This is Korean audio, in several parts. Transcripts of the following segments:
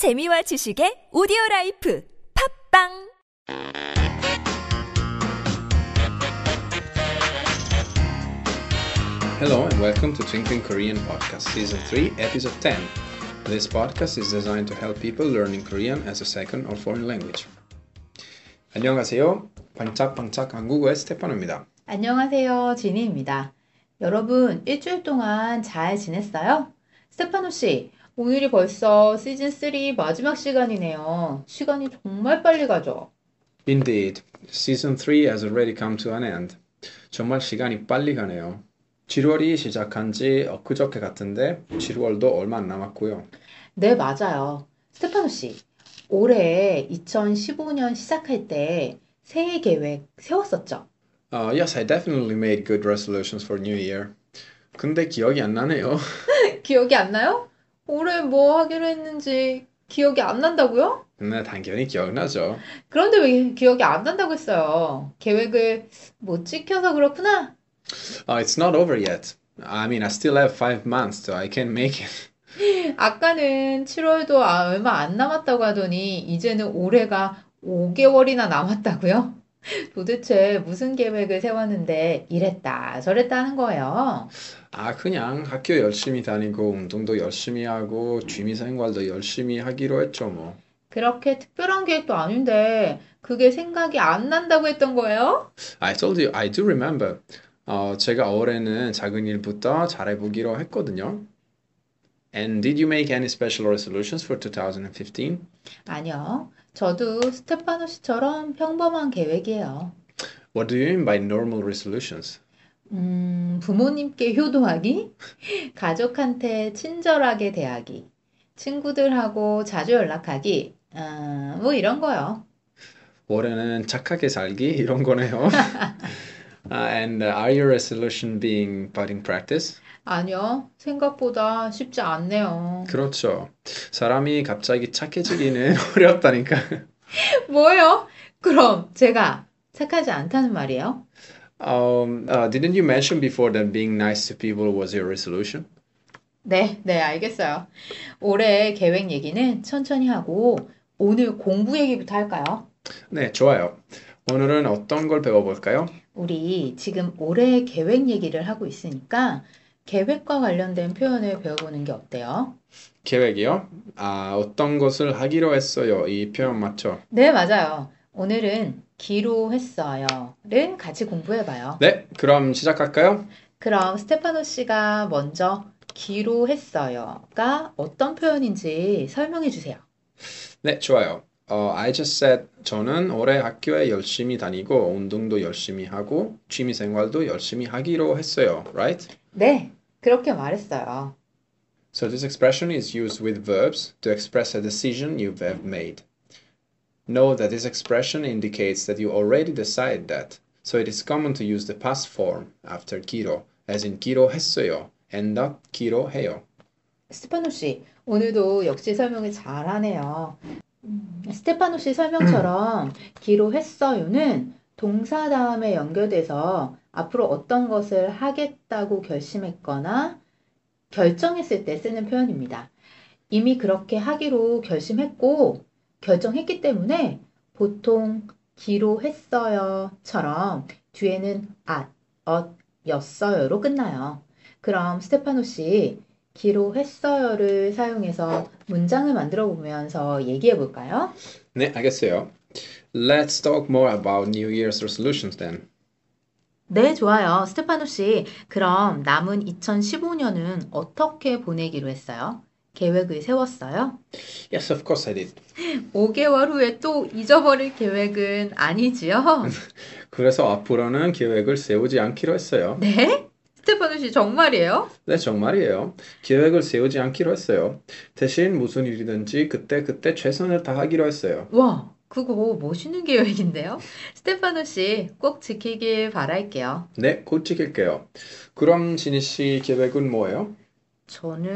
재미와 지식의 오디오 라이프 팝빵 Hello and welcome to Twinkling Korean Podcast Season 3, Episode 10. This podcast is designed to help people learning Korean as a second or foreign language. 안녕하세요. 반짝반짝 한국어의 스테파노입니다. 안녕하세요. 지니입니다. 여러분, 일주일 동안 잘 지냈어요? 스테파노 씨, 오늘이 벌써 시즌 3 마지막 시간이네요. 시간이 정말 빨리 가죠? Indeed, Season 3 has already come to an end. 정말 시간이 빨리 가네요. 7월이 시작한 지 엊그저께 같은데 7월도 얼마 안 남았고요. 네, 맞아요. 스테파노 씨, 올해 2015년 시작할 때 새해 계획 세웠었죠? Uh, yes, I definitely made good resolutions for New Year. 근데 기억이 안 나네요. 기억이 안 나요? 올해 뭐 하기로 했는지 기억이 안 난다고요? 네, 당연히 기억나죠. 그런데 왜 기억이 안 난다고 했어요? 계획을 못 지켜서 그렇구나? Uh, it's not over yet. I mean, I still have five months, so I can make it. 아까는 7월도 아, 얼마 안 남았다고 하더니 이제는 올해가 5개월이나 남았다고요? 도대체 무슨 계획을 세웠는데 이랬다 저랬다 하는 거예요. 아, 그냥 학교 열심히 다니고 운동도 열심히 하고 취미 생활도 열심히 하기로 했죠, 뭐. 그렇게 특별한 계획도 아닌데 그게 생각이 안 난다고 했던 거예요? I told you, I do remember. 어, 제가 올해는 작은 일부터 잘해보기로 했거든요. And did you make any special resolutions for 2015? 아니요. 저도 스테파노 씨처럼 평범한 계획이에요. What do you mean by normal resolutions? 음, 부모님께 효도하기, 가족한테 친절하게 대하기, 친구들하고 자주 연락하기, 아, 뭐 이런 거요. 올해는 착하게 살기 이런 거네요. Uh, and uh, are your resolution being in practice? 아니요, 생각보다 쉽지 않네요. 그렇죠. 사람이 갑자기 착해지기는 어렵다니까. 뭐예요? 그럼 제가 착하지 않다는 말이에요? Um, uh, didn't you mention before that being nice to people was your resolution? 네, 네, 알겠어요. 올해 계획 얘기는 천천히 하고 오늘 공부 얘기부터 할까요? 네, 좋아요. 오늘은 어떤 걸 배워볼까요? 우리 지금 올해 계획 얘기를 하고 있으니까 계획과 관련된 표현을 배워보는 게 어때요? 계획이요? 아, 어떤 것을 하기로 했어요. 이 표현 맞죠? 네, 맞아요. 오늘은 기로 했어요를 같이 공부해봐요. 네, 그럼 시작할까요? 그럼 스테파노 씨가 먼저 기로 했어요가 어떤 표현인지 설명해 주세요. 네, 좋아요. 어, I just said 저는 올해 학교에 열심히 다니고 운동도 열심히 하고 취미 생활도 열심히 하기로 했어요. Right? 네, 그렇게 말했어요. So this expression is used with verbs to express a decision you have made. Know that this expression indicates that you already decided that. So it is common to use the past form after 기로, as in 기로했어요, and not 기로해요. 스테파노 씨, 오늘도 역시 설명을 잘하네요. 음, 스테파노 씨 설명처럼 기로했어요는 동사 다음에 연결돼서 앞으로 어떤 것을 하겠다고 결심했거나 결정했을 때 쓰는 표현입니다. 이미 그렇게 하기로 결심했고 결정했기 때문에 보통 기로 했어요처럼 뒤에는 at, 엇, 였어요로 끝나요. 그럼 스테파노 씨 기로 했어요를 사용해서 문장을 만들어 보면서 얘기해 볼까요? 네, 알겠어요. Let's talk more about New Year's resolutions then. 네, 좋아요. 스테파노 씨, 그럼 남은 2015년은 어떻게 보내기로 했어요? 계획을 세웠어요? Yes, of course I did. 5개월 후에 또 잊어버릴 계획은 아니지요? 그래서 앞으로는 계획을 세우지 않기로 했어요. 네? 스테파노 씨 정말이에요? 네, 정말이에요. 계획을 세우지 않기로 했어요. 대신 무슨 일이든지 그때 그때 최선을 다하기로 했어요. 와, 그거 멋있는 계획인데요? 스테파노 씨 꼭 지키길 바랄게요. 네, 곧 지킬게요. 그럼 지니 씨 계획은 뭐예요? 저는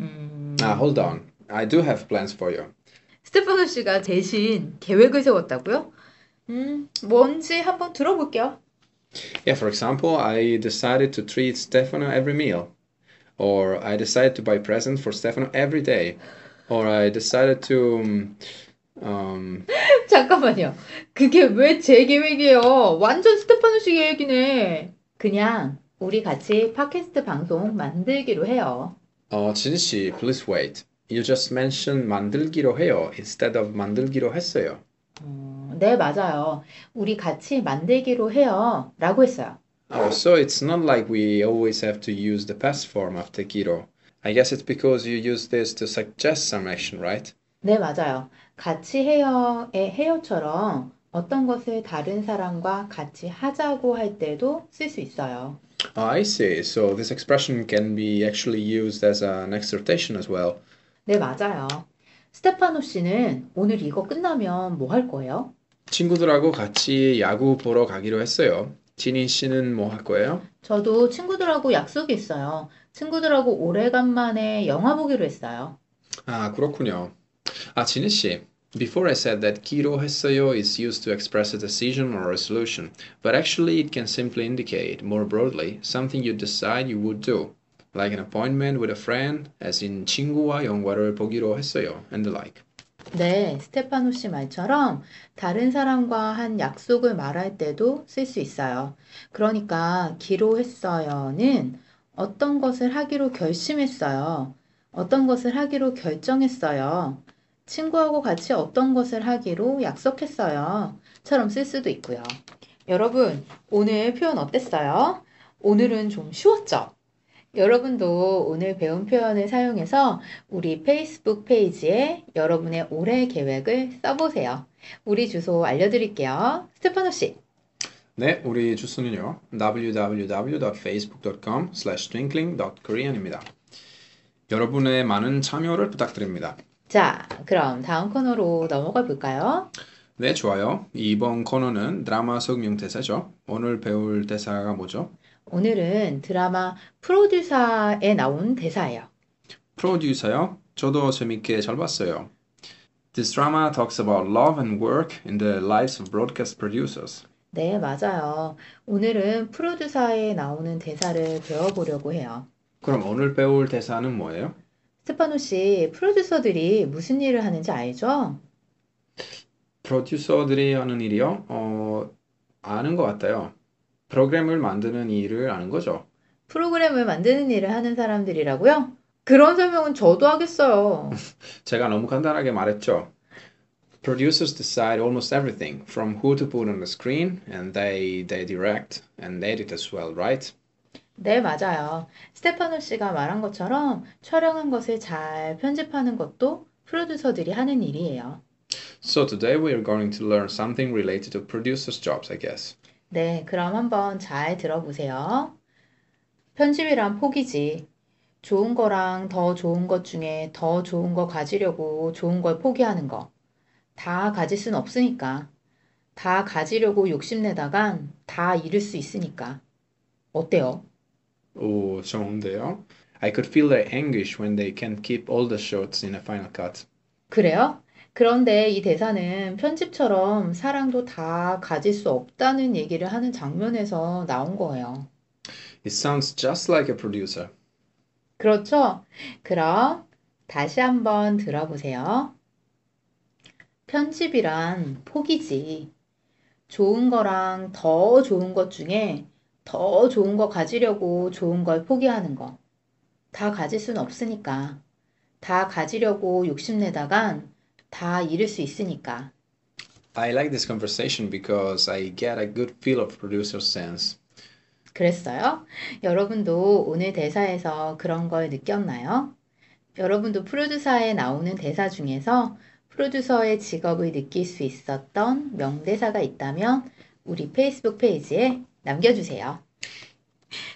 음... 아, hold on. I do have plans for you. 스테파노 씨가 대신 계획을 세웠다고요? 음, 뭔지 한번 들어볼게요. Yeah, for example, I decided to treat Stefano every meal. Or I decided to buy presents for Stefano every day. Or I decided to um, um, 잠깐만요. 그게 왜 제 계획이에요? 완전 스테파노 씨 계획이네. 그냥 우리 같이 팟캐스트 방송 만들기로 해요. 어, 진희 씨, please wait. You just mentioned 만들기로 해요 instead of 만들기로 했어요. 어, 네, 맞아요. 우리 같이 만들기로 해요. 라고 했어요. Oh, so it's not like we always have to use the past form of tequiro. I guess it's because you use this to suggest some action, right? 네, 맞아요. 같이 해요의 해요처럼 어떤 것을 다른 사람과 같이 하자고 할 때도 쓸 수 있어요. Oh, I see. So this expression can be actually used as an exhortation as well. 네, 맞아요. 스테파노 씨는 오늘 이거 끝나면 뭐 할 거예요? 친구들하고 같이 야구 보러 가기로 했어요. 진희 씨는 뭐 할 거예요? 저도 친구들하고 약속이 있어요. 친구들하고 오래간만에 영화 보기로 했어요. 아, 그렇군요. 아, 진희 씨. Before I said that 기로 했어요 is used to express a decision or a solution, but actually it can simply indicate, more broadly, something you decide you would do, like an appointment with a friend, as in 친구와 영화를 보기로 했어요, and the like. 네, 스테파노 씨 말처럼 다른 사람과 한 약속을 말할 때도 쓸 수 있어요. 그러니까 기로했어요는 어떤 것을 하기로 결심했어요. 어떤 것을 하기로 결정했어요. 친구하고 같이 어떤 것을 하기로 약속했어요. 처럼 쓸 수도 있고요. 여러분, 오늘 표현 어땠어요? 오늘은 좀 쉬웠죠? 여러분도 오늘 배운 표현을 사용해서 우리 페이스북 페이지에 여러분의 올해 계획을 써보세요. 우리 주소 알려드릴게요. 스테파노 씨. 네, 우리 주소는요. www.facebook.com slash twinkling.korean입니다. 여러분의 많은 참여를 부탁드립니다. 자, 그럼 다음 코너로 넘어가 볼까요? 네, 좋아요. 이번 코너는 드라마 속명 대사죠. 오늘 배울 대사가 뭐죠? 오늘은 드라마 프로듀서에 나온 대사예요. 프로듀서요? 저도 재밌게 잘 봤어요. This drama talks about love and work in the lives of broadcast producers. 네, 맞아요. 오늘은 프로듀서에 나오는 대사를 배워보려고 해요. 그럼 오늘 배울 대사는 뭐예요? 스테파노 씨, 프로듀서들이 무슨 일을 하는지 알죠? 프로듀서들이 하는 일이요? 어, 아는 것 같아요. 프로그램을 만드는 일을 아는 거죠. 프로그램을 만드는 일을 하는 사람들이라고요? 그런 설명은 저도 하겠어요. 제가 너무 간단하게 말했죠. Producers decide almost everything from who to put on the screen and they they direct and edit as well, right? 네, 맞아요. 스테파노 씨가 말한 것처럼 촬영한 것을 잘 편집하는 것도 프로듀서들이 하는 일이에요. So today we are going to learn something related to producers' jobs, I guess. 네, 그럼 한번 잘 들어보세요. 편집이란 포기지. 좋은 거랑 더 좋은 것 중에 더 좋은 거 가지려고 좋은 걸 포기하는 거. 다 가질 순 없으니까. 다 가지려고 욕심내다간 다 잃을 수 있으니까. 어때요? 오, 좋은데요? I could feel their anguish when they can't keep all the shots in a final cut. 그래요? 그런데 이 대사는 편집처럼 사랑도 다 가질 수 없다는 얘기를 하는 장면에서 나온 거예요. It sounds just like a producer. 그렇죠? 그럼 다시 한번 들어보세요. 편집이란 포기지. 좋은 거랑 더 좋은 것 중에 더 좋은 거 가지려고 좋은 걸 포기하는 거. 다 가질 순 없으니까. 다 가지려고 욕심내다간 다 잃을 수 있으니까. I like this conversation because I get a good feel of producer sense. 그랬어요? 여러분도 오늘 대사에서 그런 걸 느꼈나요? 여러분도 프로듀서에 나오는 대사 중에서 프로듀서의 직업을 느낄 수 있었던 명대사가 있다면 우리 페이스북 페이지에 남겨주세요.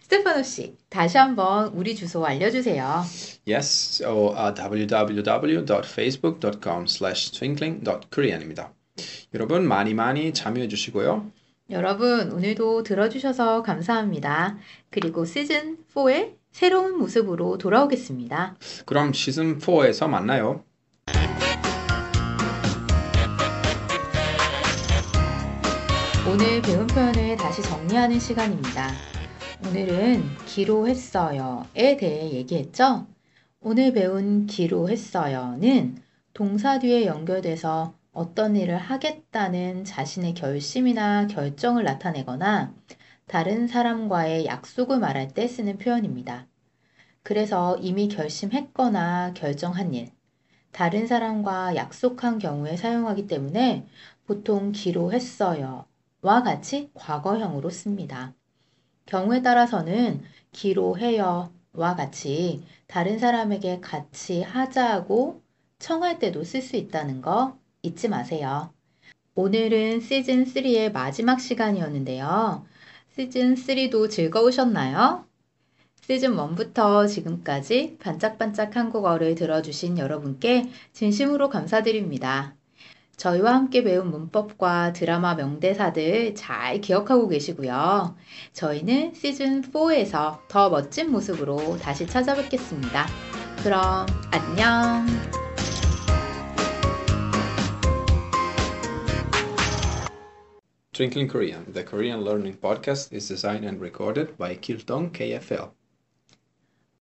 스테파노 씨, 다시 한번 우리 주소 알려주세요. Yes, so uh, www.facebook.com slash twinkling.korean입니다. 여러분 많이 많이 참여해 주시고요. 여러분, 오늘도 들어주셔서 감사합니다. 그리고 시즌 4의 새로운 모습으로 돌아오겠습니다. 그럼 시즌 4에서 만나요. 오늘 배운 표현을 다시 정리하는 시간입니다. 오늘은 기로 했어요에 대해 얘기했죠? 오늘 배운 기로 했어요는 동사 뒤에 연결돼서 어떤 일을 하겠다는 자신의 결심이나 결정을 나타내거나 다른 사람과의 약속을 말할 때 쓰는 표현입니다. 그래서 이미 결심했거나 결정한 일, 다른 사람과 약속한 경우에 사용하기 때문에 보통 기로 했어요. 와 같이 과거형으로 씁니다. 경우에 따라서는 기로 해요. 와 같이 다른 사람에게 같이 하자고 청할 때도 쓸 수 있다는 거 잊지 마세요. 오늘은 시즌 3의 마지막 시간이었는데요. 시즌 3도 즐거우셨나요? 시즌 1부터 지금까지 반짝반짝 한국어를 들어주신 여러분께 진심으로 감사드립니다. 저희와 함께 배운 문법과 드라마 명대사들 잘 기억하고 계시고요. 저희는 시즌 4에서 더 멋진 모습으로 다시 찾아뵙겠습니다. 그럼 안녕! Twinkling Korean, the Korean learning podcast, is designed and recorded by Kiltong KFL.